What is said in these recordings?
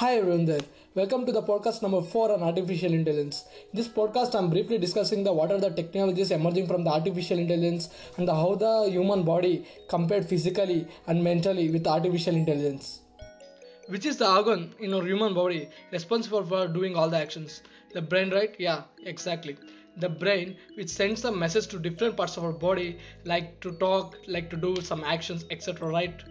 Hi everyone there. Welcome to the podcast number 4 on artificial intelligence. In this podcast I'm briefly discussing the what are the technologies emerging from the artificial intelligence and the, how the human body compared physically and mentally with artificial intelligence. Which is the organ in our human body responsible for doing all the actions? The brain, right? Yeah, exactly. The brain which sends a message to different parts of our body like to talk, like to do some actions, etc. right?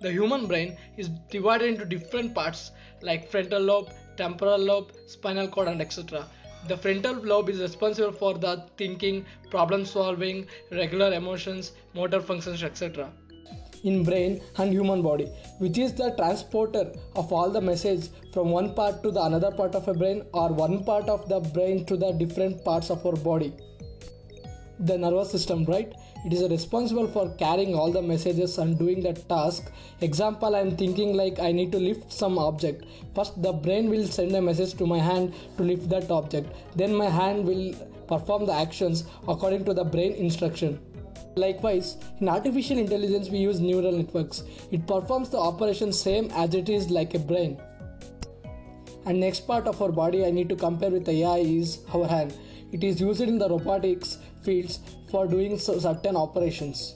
The human brain is divided into different parts like frontal lobe, temporal lobe, spinal cord, and etc. The frontal lobe is responsible for the thinking, problem solving, regular emotions, motor functions, etc. In brain and human body, which is the transporter of all the message from one part to the another part of a brain or one part of the brain to the different parts of our body the nervous system right? It is responsible for carrying all the messages and doing the task. Example i'm thinking like i need to lift some object. First the brain will send a message to my hand to lift that object. Then my hand will perform the actions according to the brain instruction. Likewise in artificial intelligence we use neural networks. It performs the operation same as it is like a brain and next part of our body i need to compare with ai is our hand it is used in the robotics fields for doing certain operations.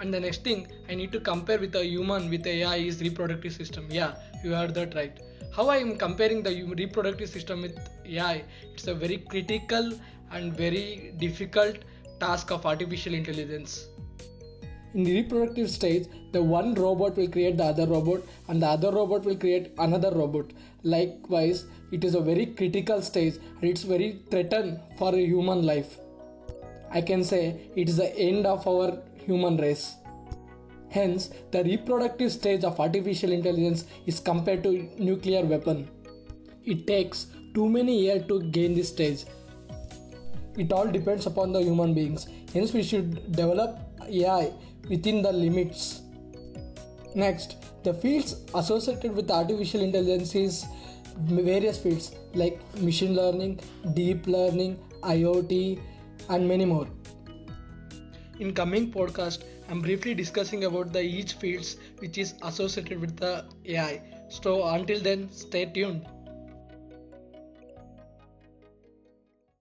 And the next thing I need to compare with a human with AI is reproductive system. Yeah, you heard that right. How I am comparing the reproductive system with AI? It's a very critical and very difficult task of artificial intelligence. In the reproductive stage, the one robot will create the other robot and the other robot will create another robot. Likewise, it is a very critical stage and it's very threatened for human life. I can say it is the end of our human race. Hence, the reproductive stage of artificial intelligence is compared to nuclear weapon. It takes too many years to gain this stage. It all depends upon the human beings. Hence, we should develop AI within the limits. Next, the fields associated with artificial intelligence is various fields like machine learning, deep learning, IoT, and many more. In coming podcast, I'm briefly discussing about the each fields which is associated with the AI. So until then, stay tuned.